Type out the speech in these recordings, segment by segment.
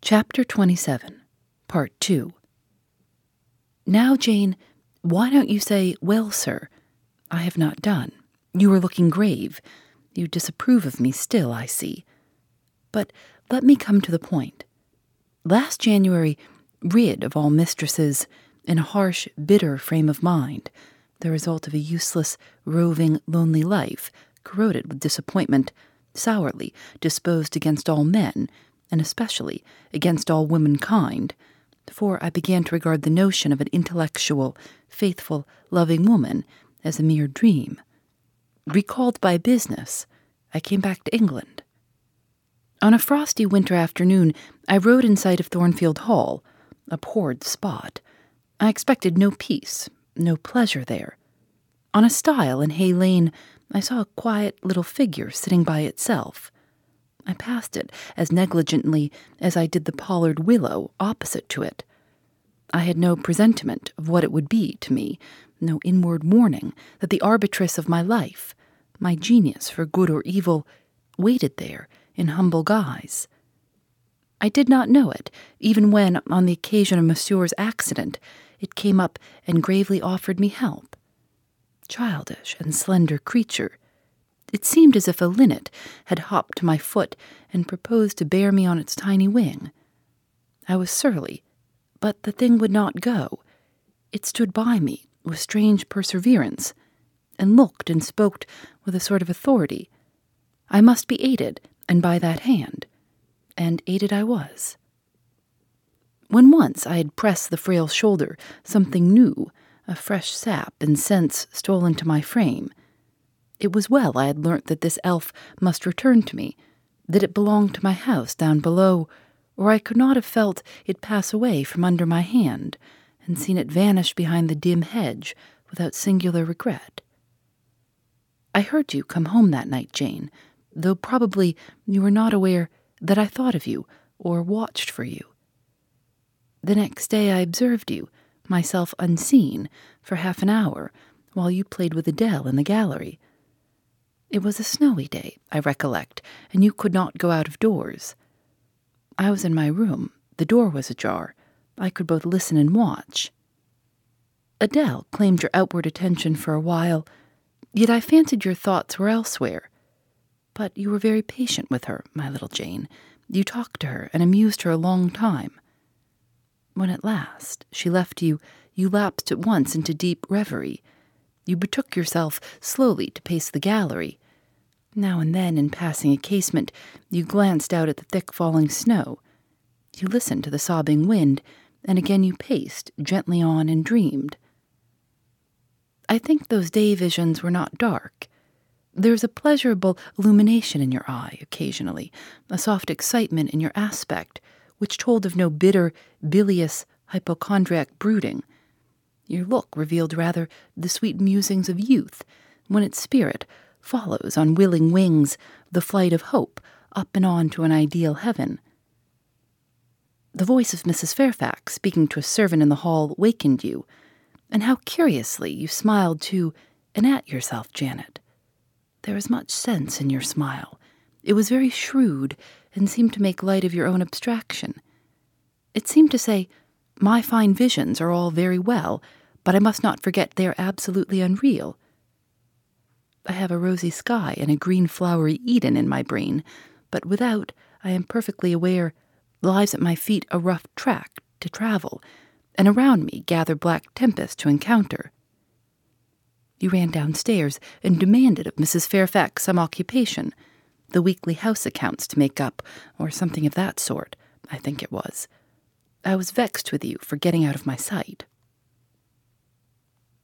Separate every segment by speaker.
Speaker 1: Chapter 27, Part 2. Now, Jane, why don't you say, Well, sir? I have not done. You are looking grave. You disapprove of me still, I see. But let me come to the point. Last January, rid of all mistresses, in a harsh, bitter frame of mind, the result of a useless, roving, lonely life, corroded with disappointment, sourly disposed against all men, and especially against all womankind, for I began to regard the notion of an intellectual, faithful, loving woman as a mere dream. Recalled by business, I came back to England. On a frosty winter afternoon, I rode in sight of Thornfield Hall, a abhorred spot. I expected no peace, no pleasure there. On a stile in Hay Lane, I saw a quiet little figure sitting by itself. I passed it as negligently as I did the pollard willow opposite to it. I had no presentiment of what it would be to me, no inward warning that the arbitress of my life, my genius for good or evil, waited there in humble guise. I did not know it, even when, on the occasion of Mesrour's accident, it came up and gravely offered me help. Childish and slender creature, it seemed as if a linnet had hopped to my foot and proposed to bear me on its tiny wing. I was surly, but the thing would not go. It stood by me with strange perseverance, and looked and spoke with a sort of authority. I must be aided, and by that hand. And aided I was. When once I had pressed the frail shoulder, something new, a fresh sap and sense stole into my frame. It was well I had learnt that this elf must return to me, that it belonged to my house down below, or I could not have felt it pass away from under my hand, and seen it vanish behind the dim hedge without singular regret. I heard you come home that night, Jane, though probably you were not aware that I thought of you or watched for you. The next day I observed you, myself unseen, for half an hour, while you played with Adele in the gallery. It was a snowy day, I recollect, and you could not go out of doors. I was in my room. The door was ajar. I could both listen and watch. Adele claimed your outward attention for a while, yet I fancied your thoughts were elsewhere. But you were very patient with her, my little Jane. You talked to her and amused her a long time. When at last she left you, you lapsed at once into deep reverie you betook yourself slowly to pace the gallery. Now and then, in passing a casement, you glanced out at the thick falling snow. You listened to the sobbing wind, and again you paced gently on and dreamed. I think those day visions were not dark. There is a pleasurable illumination in your eye occasionally, a soft excitement in your aspect, which told of no bitter, bilious, hypochondriac brooding your look revealed rather the sweet musings of youth, when its spirit follows on willing wings the flight of hope up and on to an ideal heaven. The voice of Mrs. Fairfax speaking to a servant in the hall wakened you, and how curiously you smiled to and at yourself, Janet. There was much sense in your smile. It was very shrewd and seemed to make light of your own abstraction. It seemed to say, My fine visions are all very well, but I must not forget they are absolutely unreal. I have a rosy sky and a green flowery Eden in my brain, but without, I am perfectly aware, lies at my feet a rough track to travel, and around me gather black tempests to encounter. You ran downstairs and demanded of Mrs. Fairfax some occupation, the weekly house accounts to make up, or something of that sort, I think it was. I was vexed with you for getting out of my sight.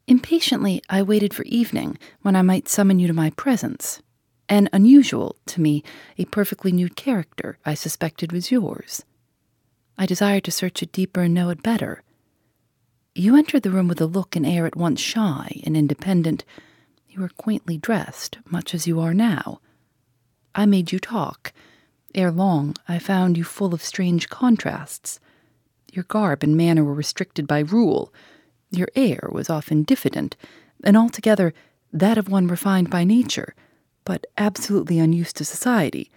Speaker 1: Impatiently, I waited for evening when I might summon you to my presence. An unusual, to me, a perfectly new character I suspected was yours. I desired to search it deeper and know it better. You entered the room with a look and air at once shy and independent. You were quaintly dressed, much as you are now. I made you talk. Ere long, I found you full of strange contrasts. Your garb and manner were restricted by rule. Your air was often diffident, and altogether that of one refined by nature, but absolutely unused to society,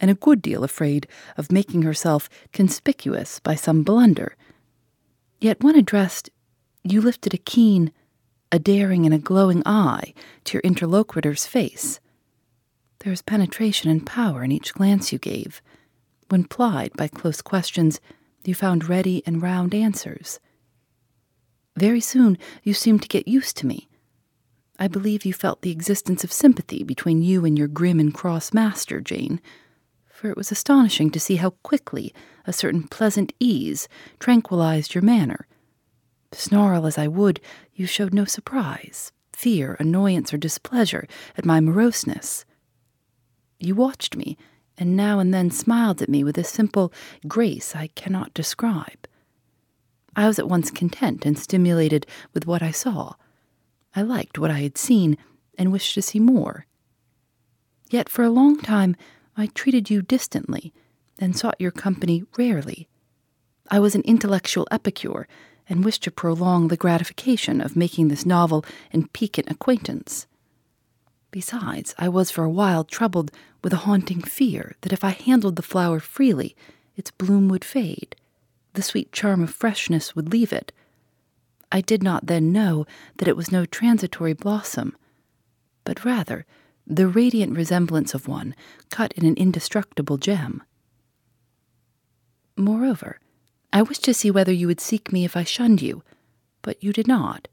Speaker 1: and a good deal afraid of making herself conspicuous by some blunder. Yet when addressed, you lifted a keen, a daring, and a glowing eye to your interlocutor's face. There was penetration and power in each glance you gave. When plied by close questions, you found ready and round answers. Very soon you seemed to get used to me. I believe you felt the existence of sympathy between you and your grim and cross master, Jane, for it was astonishing to see how quickly a certain pleasant ease tranquilized your manner. Snarl as I would, you showed no surprise, fear, annoyance, or displeasure at my moroseness. You watched me, and now and then smiled at me with a simple grace I cannot describe. I was at once content and stimulated with what I saw. I liked what I had seen and wished to see more. Yet for a long time I treated you distantly and sought your company rarely. I was an intellectual epicure and wished to prolong the gratification of making this novel and piquant acquaintance. Besides, I was for a while troubled with a haunting fear that if I handled the flower freely, its bloom would fade, the sweet charm of freshness would leave it. I did not then know that it was no transitory blossom, but rather the radiant resemblance of one cut in an indestructible gem. Moreover, I wished to see whether you would seek me if I shunned you, but you did not.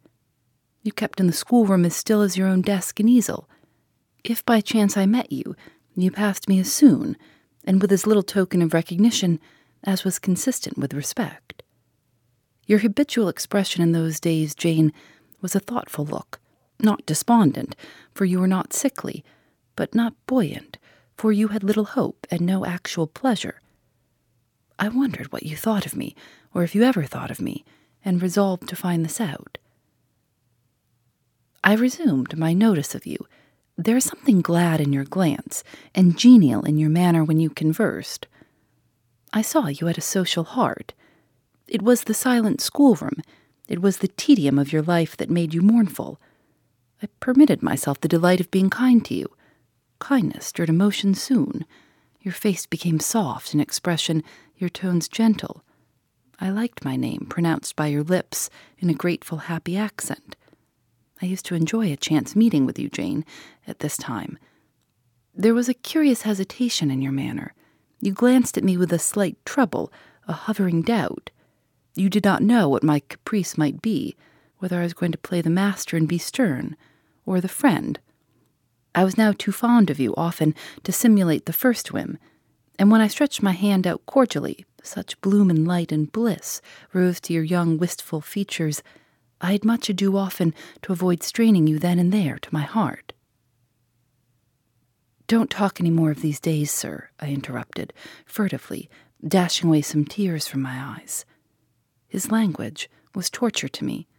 Speaker 1: You kept in the schoolroom as still as your own desk and easel. If by chance I met you, you passed me as soon, and with as little token of recognition as was consistent with respect. Your habitual expression in those days, Jane, was a thoughtful look, not despondent, for you were not sickly, but not buoyant, for you had little hope and no actual pleasure. I wondered what you thought of me, or if you ever thought of me, and resolved to find this out. I resumed my notice of you. There is something glad in your glance, and genial in your manner when you conversed. I saw you had a social heart. It was the silent schoolroom, it was the tedium of your life that made you mournful. I permitted myself the delight of being kind to you. Kindness stirred emotion soon. Your face became soft in expression, your tones gentle. I liked my name pronounced by your lips in a grateful, happy accent. I used to enjoy a chance meeting with you, Jane, at this time. There was a curious hesitation in your manner. You glanced at me with a slight trouble, a hovering doubt. You did not know what my caprice might be, whether I was going to play the master and be stern, or the friend. I was now too fond of you often to simulate the first whim, and when I stretched my hand out cordially, such bloom and light and bliss rose to your young, wistful features, I had much ado often to avoid straining you then and there to my heart. Don't talk any more of these days, sir, I interrupted, furtively, dashing away some tears from my eyes. His language was torture to me,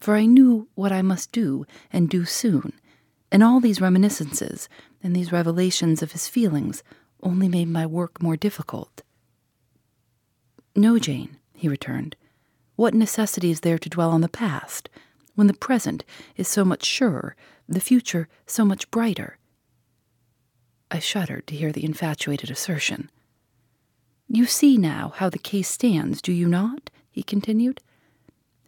Speaker 1: for I knew what I must do and do soon, and all these reminiscences and these revelations of his feelings only made my work more difficult. No, Jane, he returned. What necessity is there to dwell on the past, when the present is so much surer, the future so much brighter? Shuddered to hear the infatuated assertion. You see now how the case stands, do you not? he continued.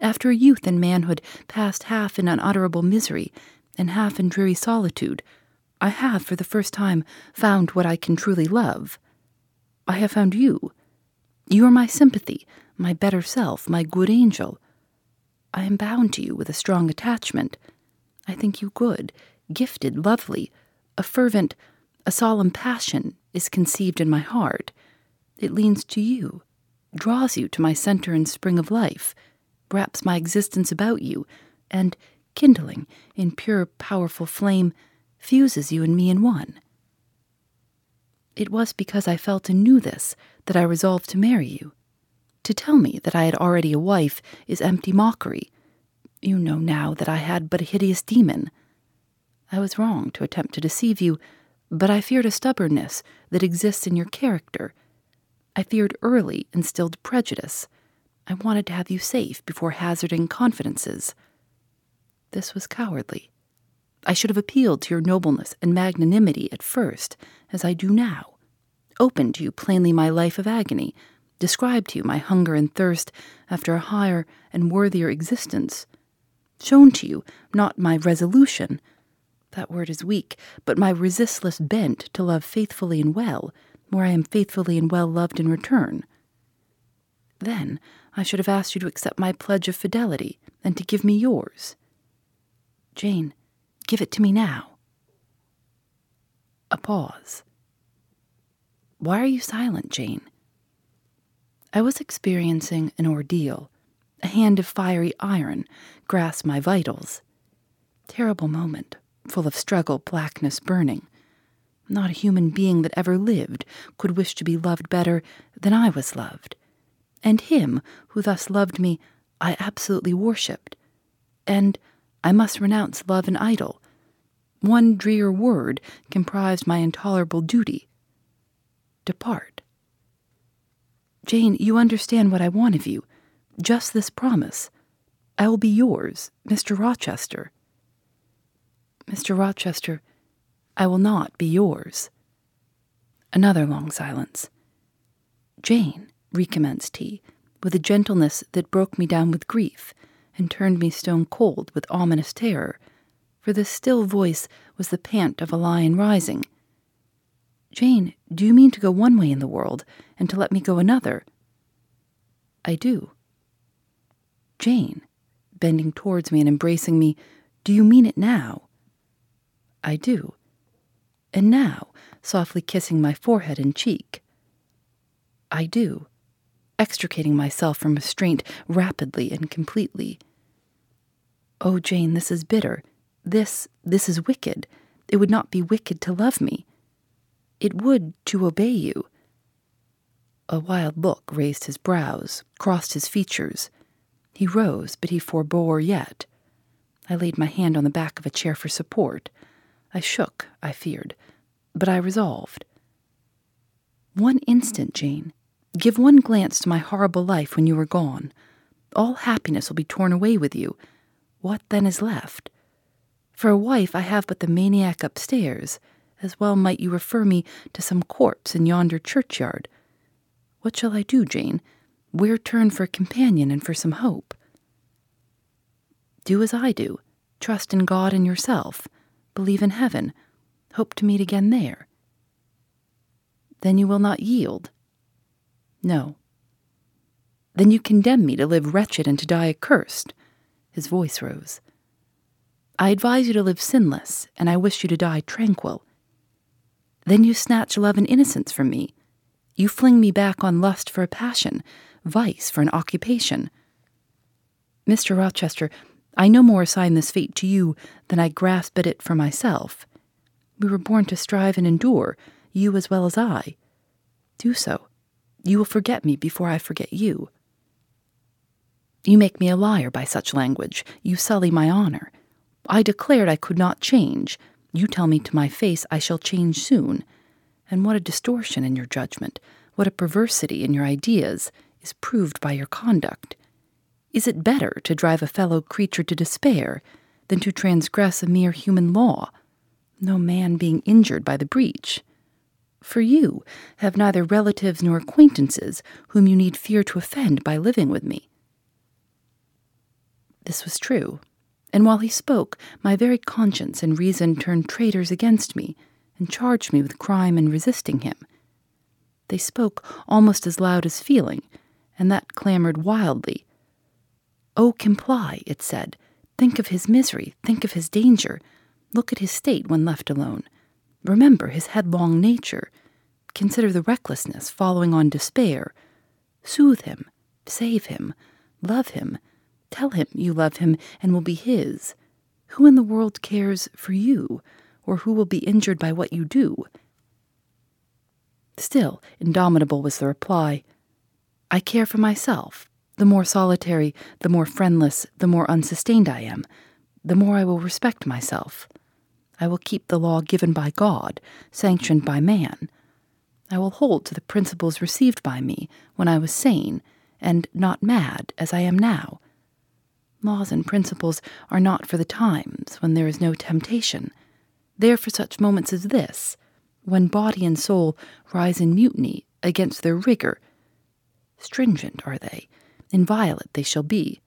Speaker 1: After youth and manhood passed half in unutterable misery and half in dreary solitude, I have for the first time found what I can truly love. I have found you. You are my sympathy, my better self, my good angel. I am bound to you with a strong attachment. I think you good, gifted, lovely. A fervent, a solemn passion is conceived in my heart. It leans to you, draws you to my center and spring of life, wraps my existence about you, and, kindling in pure, powerful flame, fuses you and me in one. It was because I felt and knew this that I resolved to marry you. To tell me that I had already a wife is empty mockery. You know now that I had but a hideous demon. I was wrong to attempt to deceive you, but I feared a stubbornness that exists in your character. I feared early instilled prejudice. I wanted to have you safe before hazarding confidences. This was cowardly. I should have appealed to your nobleness and magnanimity at first, as I do now, opened to you plainly my life of agony, described to you my hunger and thirst after a higher and worthier existence, shown to you not my resolution, that word is weak, but my resistless bent to love faithfully and well, where I am faithfully and well loved in return. Then I should have asked you to accept my pledge of fidelity and to give me yours. Jane, give it to me now. A pause. Why are you silent, Jane? I was experiencing an ordeal. A hand of fiery iron grasped my vitals. Terrible moment, full of struggle, blackness, burning. Not a human being that ever lived could wish to be loved better than I was loved. And him who thus loved me, I absolutely worshipped. And I must renounce love and idol. One drear word comprised my intolerable duty depart. Jane, you understand what I want of you. Just this promise. I will be yours, Mr. Rochester. Mr. Rochester, I will not be yours. Another long silence. Jane, recommenced he, with a gentleness that broke me down with grief and turned me stone cold with ominous terror, for the still voice was the pant of a lion rising. Jane, do you mean to go one way in the world and to let me go another? I do. Jane, bending towards me and embracing me, do you mean it now? I do. And now, softly kissing my forehead and cheek. I do, extricating myself from restraint rapidly and completely. Oh, Jane, this is bitter. This, this is wicked. It would not be wicked to love me. It would to obey you. A wild look raised his brows, crossed his features. He rose, but he forbore yet. I laid my hand on the back of a chair for support. I shook, I feared, but I resolved. One instant, Jane. Give one glance to my horrible life when you are gone. All happiness will be torn away with you. What then is left? For a wife, I have but the maniac upstairs. As well might you refer me to some corpse in yonder churchyard. What shall I do, Jane? Where turn for a companion and for some hope? Do as I do. Trust in God and yourself believe in heaven, hope to meet again there. Then you will not yield? No. Then you condemn me to live wretched and to die accursed? His voice rose. I advise you to live sinless, and I wish you to die tranquil. Then you snatch love and innocence from me. You fling me back on lust for a passion, vice for an occupation. Mr. Rochester, I no more assign this fate to you than I grasp at it for myself. We were born to strive and endure, you as well as I. Do so. You will forget me before I forget you. You make me a liar by such language. You sully my honor. I declared I could not change. You tell me to my face I shall change soon. And what a distortion in your judgment, what a perversity in your ideas, is proved by your conduct. Is it better to drive a fellow creature to despair than to transgress a mere human law, no man being injured by the breach? For you have neither relatives nor acquaintances whom you need fear to offend by living with me. This was true, and while he spoke, my very conscience and reason turned traitors against me and charged me with crime in resisting him. They spoke almost as loud as feeling, and that clamored wildly Oh, comply, it said. Think of his misery, think of his danger. Look at his state when left alone. Remember his headlong nature. Consider the recklessness following on despair. Soothe him, save him, love him. Tell him you love him and will be his. Who in the world cares for you, or who will be injured by what you do? Still, indomitable was the reply I care for myself. The more solitary, the more friendless, the more unsustained I am, the more I will respect myself. I will keep the law given by God, sanctioned by man. I will hold to the principles received by me when I was sane and not mad as I am now. Laws and principles are not for the times when there is no temptation. They are for such moments as this, when body and soul rise in mutiny against their rigor. Stringent are they, inviolate they shall be.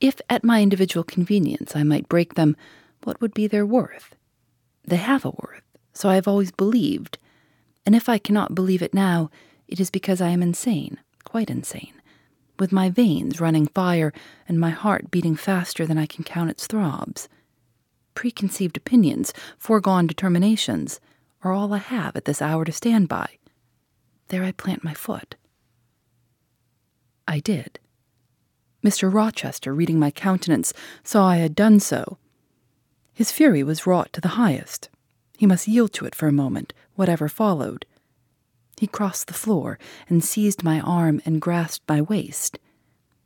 Speaker 1: If at my individual convenience I might break them, what would be their worth? They have a worth, so I have always believed, and if I cannot believe it now, it is because I am insane, quite insane with my veins running fire and my heart beating faster than I can count its throbs. Preconceived opinions, foregone determinations, are all I have at this hour to stand by. There I plant my foot. I did. Mr. Rochester, reading my countenance, saw I had done so. His fury was wrought to the highest. He must yield to it for a moment, whatever followed. He crossed the floor and seized my arm and grasped my waist.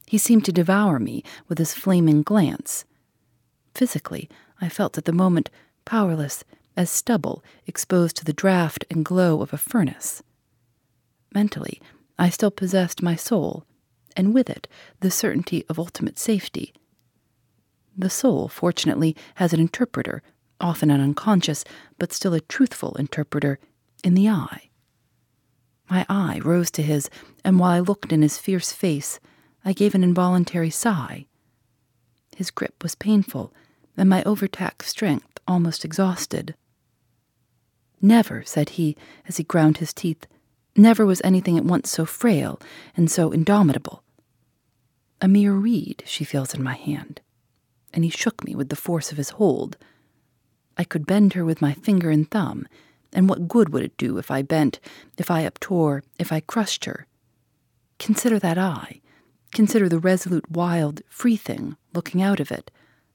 Speaker 1: He seemed to devour me with his flaming glance. Physically, I felt at the moment powerless as stubble exposed to the draught and glow of a furnace. Mentally, I still possessed my soul, and with it the certainty of ultimate safety. The soul, fortunately, has an interpreter, often an unconscious, but still a truthful interpreter, in the eye. My eye rose to his, and while I looked in his fierce face, I gave an involuntary sigh. His grip was painful, and my overtaxed strength almost exhausted. Never, said he, as he ground his teeth, never was anything at once so frail and so indomitable. A mere reed she feels in my hand, and he shook me with the force of his hold. I could bend her with my finger and thumb, and what good would it do if I bent, if I uptore, if I crushed her? Consider that eye. Consider the resolute, wild, free thing looking out of it,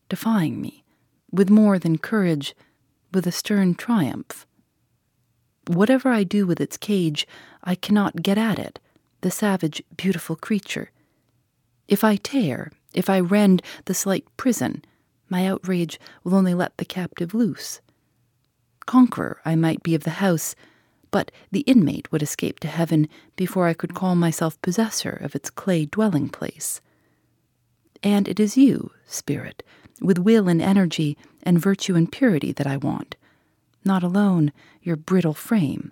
Speaker 1: defying me, with more than courage, with a stern triumph. Whatever I do with its cage, I cannot get at it, the savage, beautiful creature. If I tear, if I rend the slight prison, my outrage will only let the captive loose. Conqueror I might be of the house, but the inmate would escape to heaven before I could call myself possessor of its clay dwelling place. And it is you, spirit, with will and energy and virtue and purity that I want, not alone your brittle frame.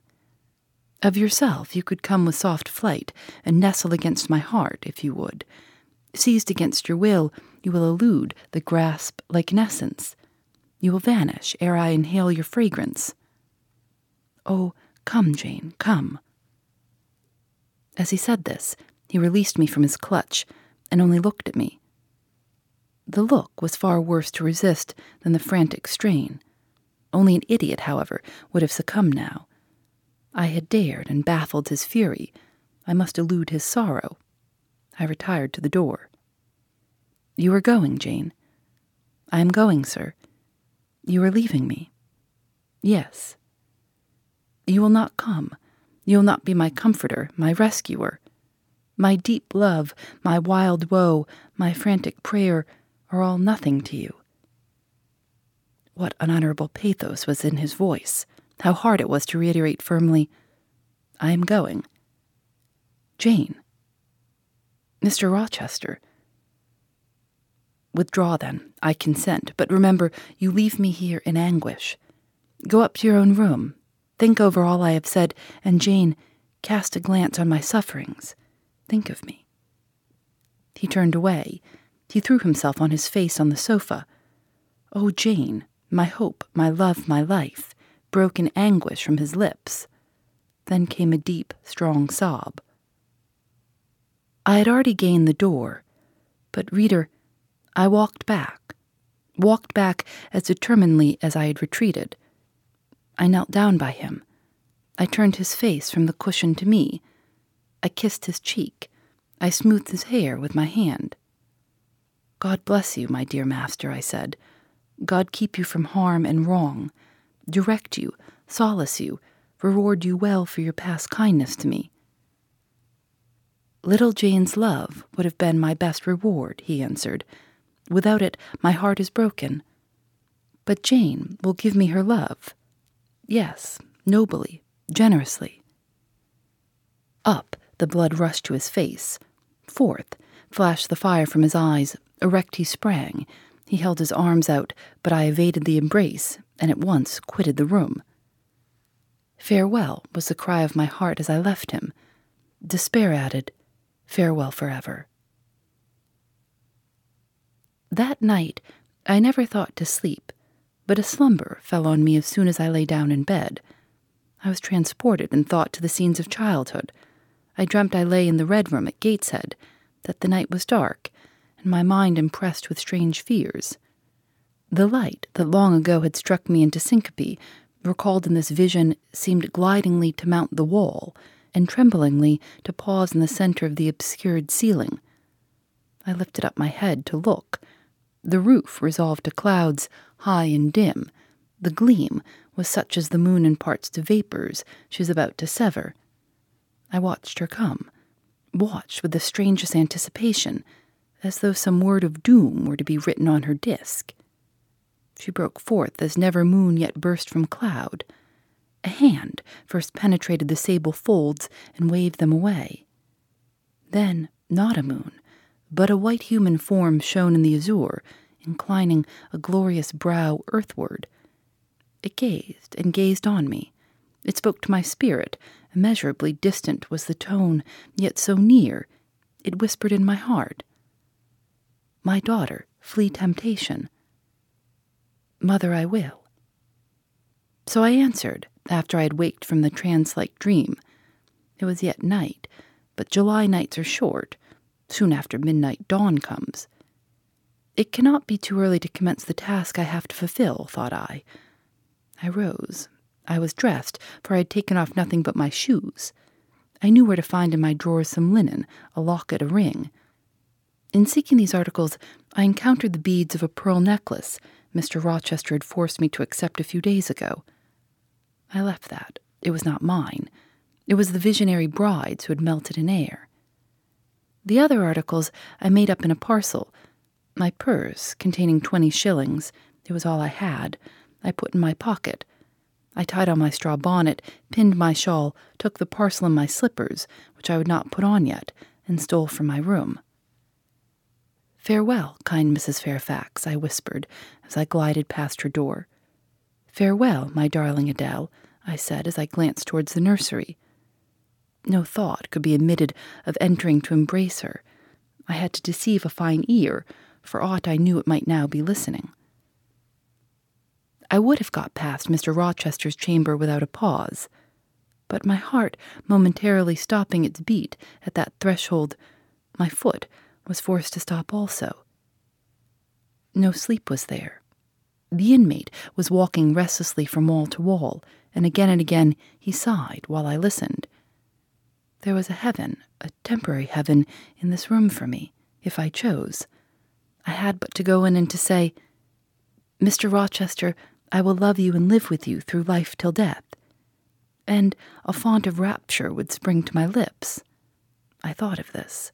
Speaker 1: Of yourself you could come with soft flight and nestle against my heart if you would. Seized against your will, you will elude the grasp like an essence. You will vanish ere I inhale your fragrance. Oh, come, Jane, come. As he said this, he released me from his clutch and only looked at me. The look was far worse to resist than the frantic strain. Only an idiot, however, would have succumbed now. I had dared and baffled his fury. I must elude his sorrow. I retired to the door. You are going, Jane. I am going, sir. You are leaving me. Yes. You will not come. You will not be my comforter, my rescuer. My deep love, my wild woe, my frantic prayer are all nothing to you. What unutterable pathos was in his voice. How hard it was to reiterate firmly, I am going. Jane. Mr. Rochester. Withdraw then. I consent. But remember, you leave me here in anguish. Go up to your own room. Think over all I have said, and Jane, cast a glance on my sufferings. Think of me. He turned away. He threw himself on his face on the sofa. Oh, Jane, my hope, my love, my life, broke in anguish from his lips. Then came a deep, strong sob. I had already gained the door, but, reader, I walked back, walked back as determinedly as I had retreated. I knelt down by him. I turned his face from the cushion to me. I kissed his cheek. I smoothed his hair with my hand. God bless you, my dear master, I said. God keep you from harm and wrong, direct you, solace you, reward you well for your past kindness to me. Little Jane's love would have been my best reward, he answered. Without it, my heart is broken. But Jane will give me her love. Yes, nobly, generously. Up, the blood rushed to his face. Forth, flashed the fire from his eyes. Erect he sprang. He held his arms out, but I evaded the embrace and at once quitted the room. Farewell was the cry of my heart as I left him. Despair added, Farewell forever. That night, I never thought to sleep, but a slumber fell on me as soon as I lay down in bed. I was transported in thought to the scenes of childhood. I dreamt I lay in the Red Room at Gateshead, that the night was dark, and my mind impressed with strange fears. The light that long ago had struck me into syncope, recalled in this vision, seemed glidingly to mount the wall, and tremblingly to pause in the center of the obscured ceiling. I lifted up my head to look. The roof resolved to clouds, high and dim. The gleam was such as the moon imparts to vapors she is about to sever. I watched her come, watched with the strangest anticipation, as though some word of doom were to be written on her disk. She broke forth as never moon yet burst from cloud. A hand first penetrated the sable folds and waved them away. Then, not a moon, but a white human form shone in the azure, inclining a glorious brow earthward. It gazed and gazed on me. It spoke to my spirit. Immeasurably distant was the tone, yet so near. It whispered in my heart. My daughter, flee temptation. Mother, I will. So I answered, after I had waked from the trance like dream. It was yet night, but July nights are short. Soon after midnight, dawn comes. It cannot be too early to commence the task I have to fulfill, thought I. I rose. I was dressed, for I had taken off nothing but my shoes. I knew where to find in my drawers some linen, a locket, a ring. In seeking these articles, I encountered the beads of a pearl necklace Mr. Rochester had forced me to accept a few days ago. I left that. It was not mine. It was the visionary bride's who had melted in air. The other articles I made up in a parcel. My purse, containing twenty shillings, it was all I had, I put in my pocket. I tied on my straw bonnet, pinned my shawl, took the parcel and my slippers, which I would not put on yet, and stole from my room. Farewell, kind Mrs. Fairfax, I whispered as I glided past her door. Farewell, my darling Adele, I said as I glanced towards the nursery. No thought could be admitted of entering to embrace her. I had to deceive a fine ear, for aught I knew it might now be listening. I would have got past Mr. Rochester's chamber without a pause, but my heart momentarily stopping its beat at that threshold, my foot was forced to stop also. No sleep was there. The inmate was walking restlessly from wall to wall, and again and again he sighed while I listened. There was a heaven, a temporary heaven, in this room for me, if I chose. I had but to go in and to say, Mr. Rochester, I will love you and live with you through life till death. And a font of rapture would spring to my lips. I thought of this.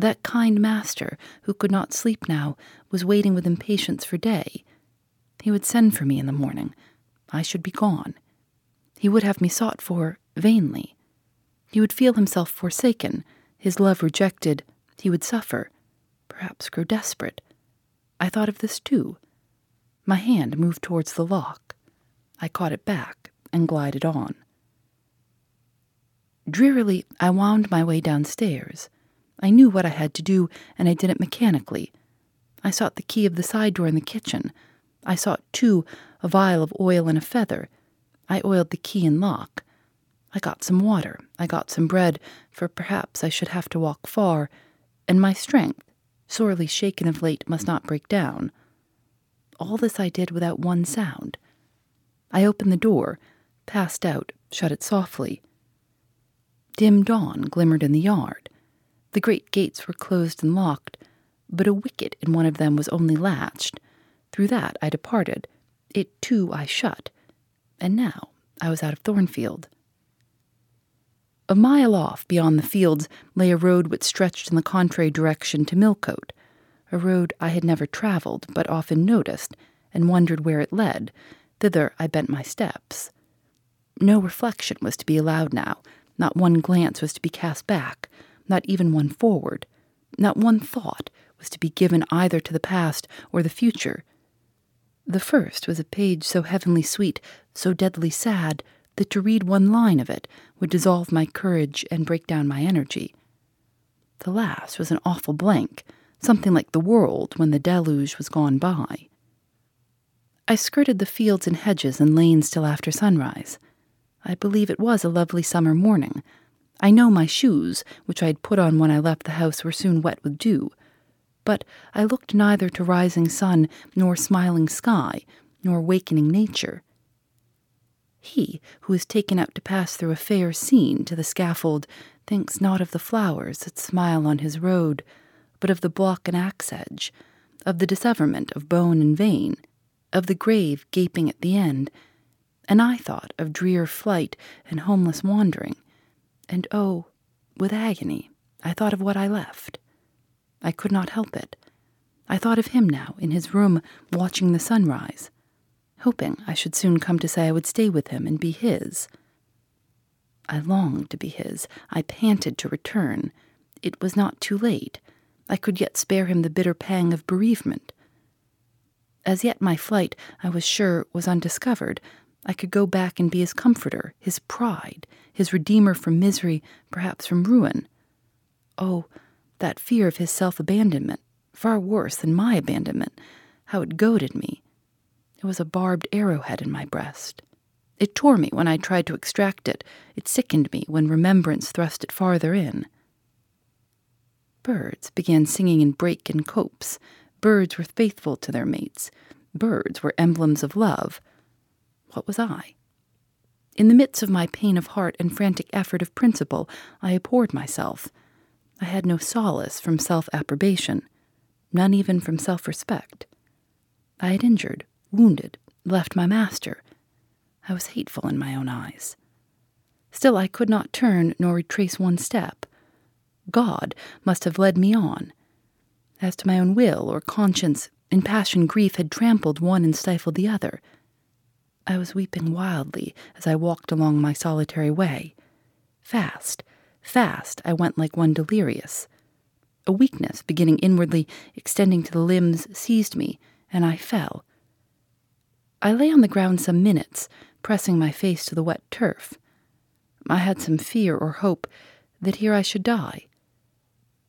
Speaker 1: That kind master, who could not sleep now, was waiting with impatience for day. He would send for me in the morning. I should be gone. He would have me sought for vainly. He would feel himself forsaken, his love rejected. He would suffer, perhaps grow desperate. I thought of this too. My hand moved towards the lock. I caught it back and glided on. Drearily, I wound my way downstairs. I knew what I had to do, and I did it mechanically. I sought the key of the side door in the kitchen. I sought, too, a vial of oil and a feather. I oiled the key and lock. I got some water. I got some bread, for perhaps I should have to walk far, and my strength, sorely shaken of late, must not break down. All this I did without one sound. I opened the door, passed out, shut it softly. Dim dawn glimmered in the yard. The great gates were closed and locked, but a wicket in one of them was only latched. Through that I departed. It too I shut. And now I was out of Thornfield. A mile off, beyond the fields, lay a road which stretched in the contrary direction to Millcote, a road I had never travelled, but often noticed, and wondered where it led. Thither I bent my steps. No reflection was to be allowed now, not one glance was to be cast back, not even one forward, not one thought was to be given either to the past or the future. The first was a page so heavenly sweet, so deadly sad, that to read one line of it would dissolve my courage and break down my energy. The last was an awful blank, something like the world when the deluge was gone by. I skirted the fields and hedges and lanes till after sunrise. I believe it was a lovely summer morning. I know my shoes, which I had put on when I left the house, were soon wet with dew but I looked neither to rising sun, nor smiling sky, nor wakening nature. He who is taken out to pass through a fair scene to the scaffold thinks not of the flowers that smile on his road, but of the block and axe edge, of the disseverment of bone and vein, of the grave gaping at the end, and I thought of drear flight and homeless wandering, and oh, with agony, I thought of what I left. I could not help it. I thought of him now, in his room, watching the sunrise, hoping I should soon come to say I would stay with him and be his. I longed to be his. I panted to return. It was not too late. I could yet spare him the bitter pang of bereavement. As yet my flight, I was sure, was undiscovered. I could go back and be his comforter, his pride, his redeemer from misery, perhaps from ruin. Oh, that fear of his self abandonment, far worse than my abandonment, how it goaded me. It was a barbed arrowhead in my breast. It tore me when I tried to extract it. It sickened me when remembrance thrust it farther in. Birds began singing in brake and copse. Birds were faithful to their mates. Birds were emblems of love. What was I? In the midst of my pain of heart and frantic effort of principle, I abhorred myself. I had no solace from self approbation, none even from self respect. I had injured, wounded, left my master. I was hateful in my own eyes. Still, I could not turn nor retrace one step. God must have led me on. As to my own will or conscience, impassioned grief had trampled one and stifled the other. I was weeping wildly as I walked along my solitary way. Fast, Fast, I went like one delirious. A weakness, beginning inwardly, extending to the limbs, seized me, and I fell. I lay on the ground some minutes, pressing my face to the wet turf. I had some fear or hope that here I should die.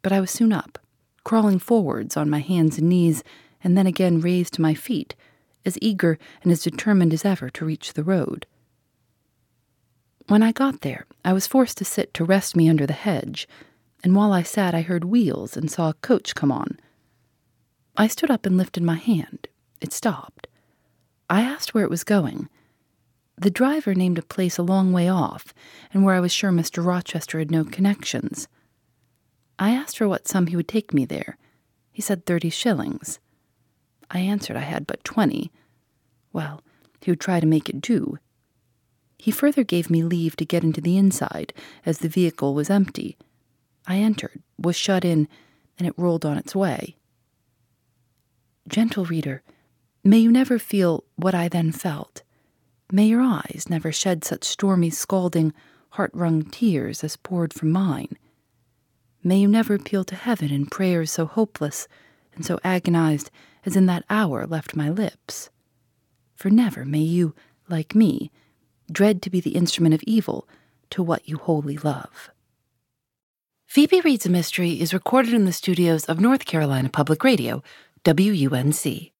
Speaker 1: But I was soon up, crawling forwards on my hands and knees, and then again raised to my feet, as eager and as determined as ever to reach the road. When I got there, I was forced to sit to rest me under the hedge, and while I sat, I heard wheels and saw a coach come on. I stood up and lifted my hand. It stopped. I asked where it was going. The driver named a place a long way off, and where I was sure Mr. Rochester had no connections. I asked for what sum he would take me there. He said thirty shillings. I answered I had but twenty. Well, he would try to make it do. He further gave me leave to get into the inside, as the vehicle was empty. I entered, was shut in, and it rolled on its way. Gentle reader, may you never feel what I then felt. May your eyes never shed such stormy, scalding, heart wrung tears as poured from mine. May you never appeal to heaven in prayers so hopeless and so agonized as in that hour left my lips. For never may you, like me, dread to be the instrument of evil to what you wholly love. Phoebe Reads a Mystery is recorded in the studios of North Carolina Public Radio, WUNC.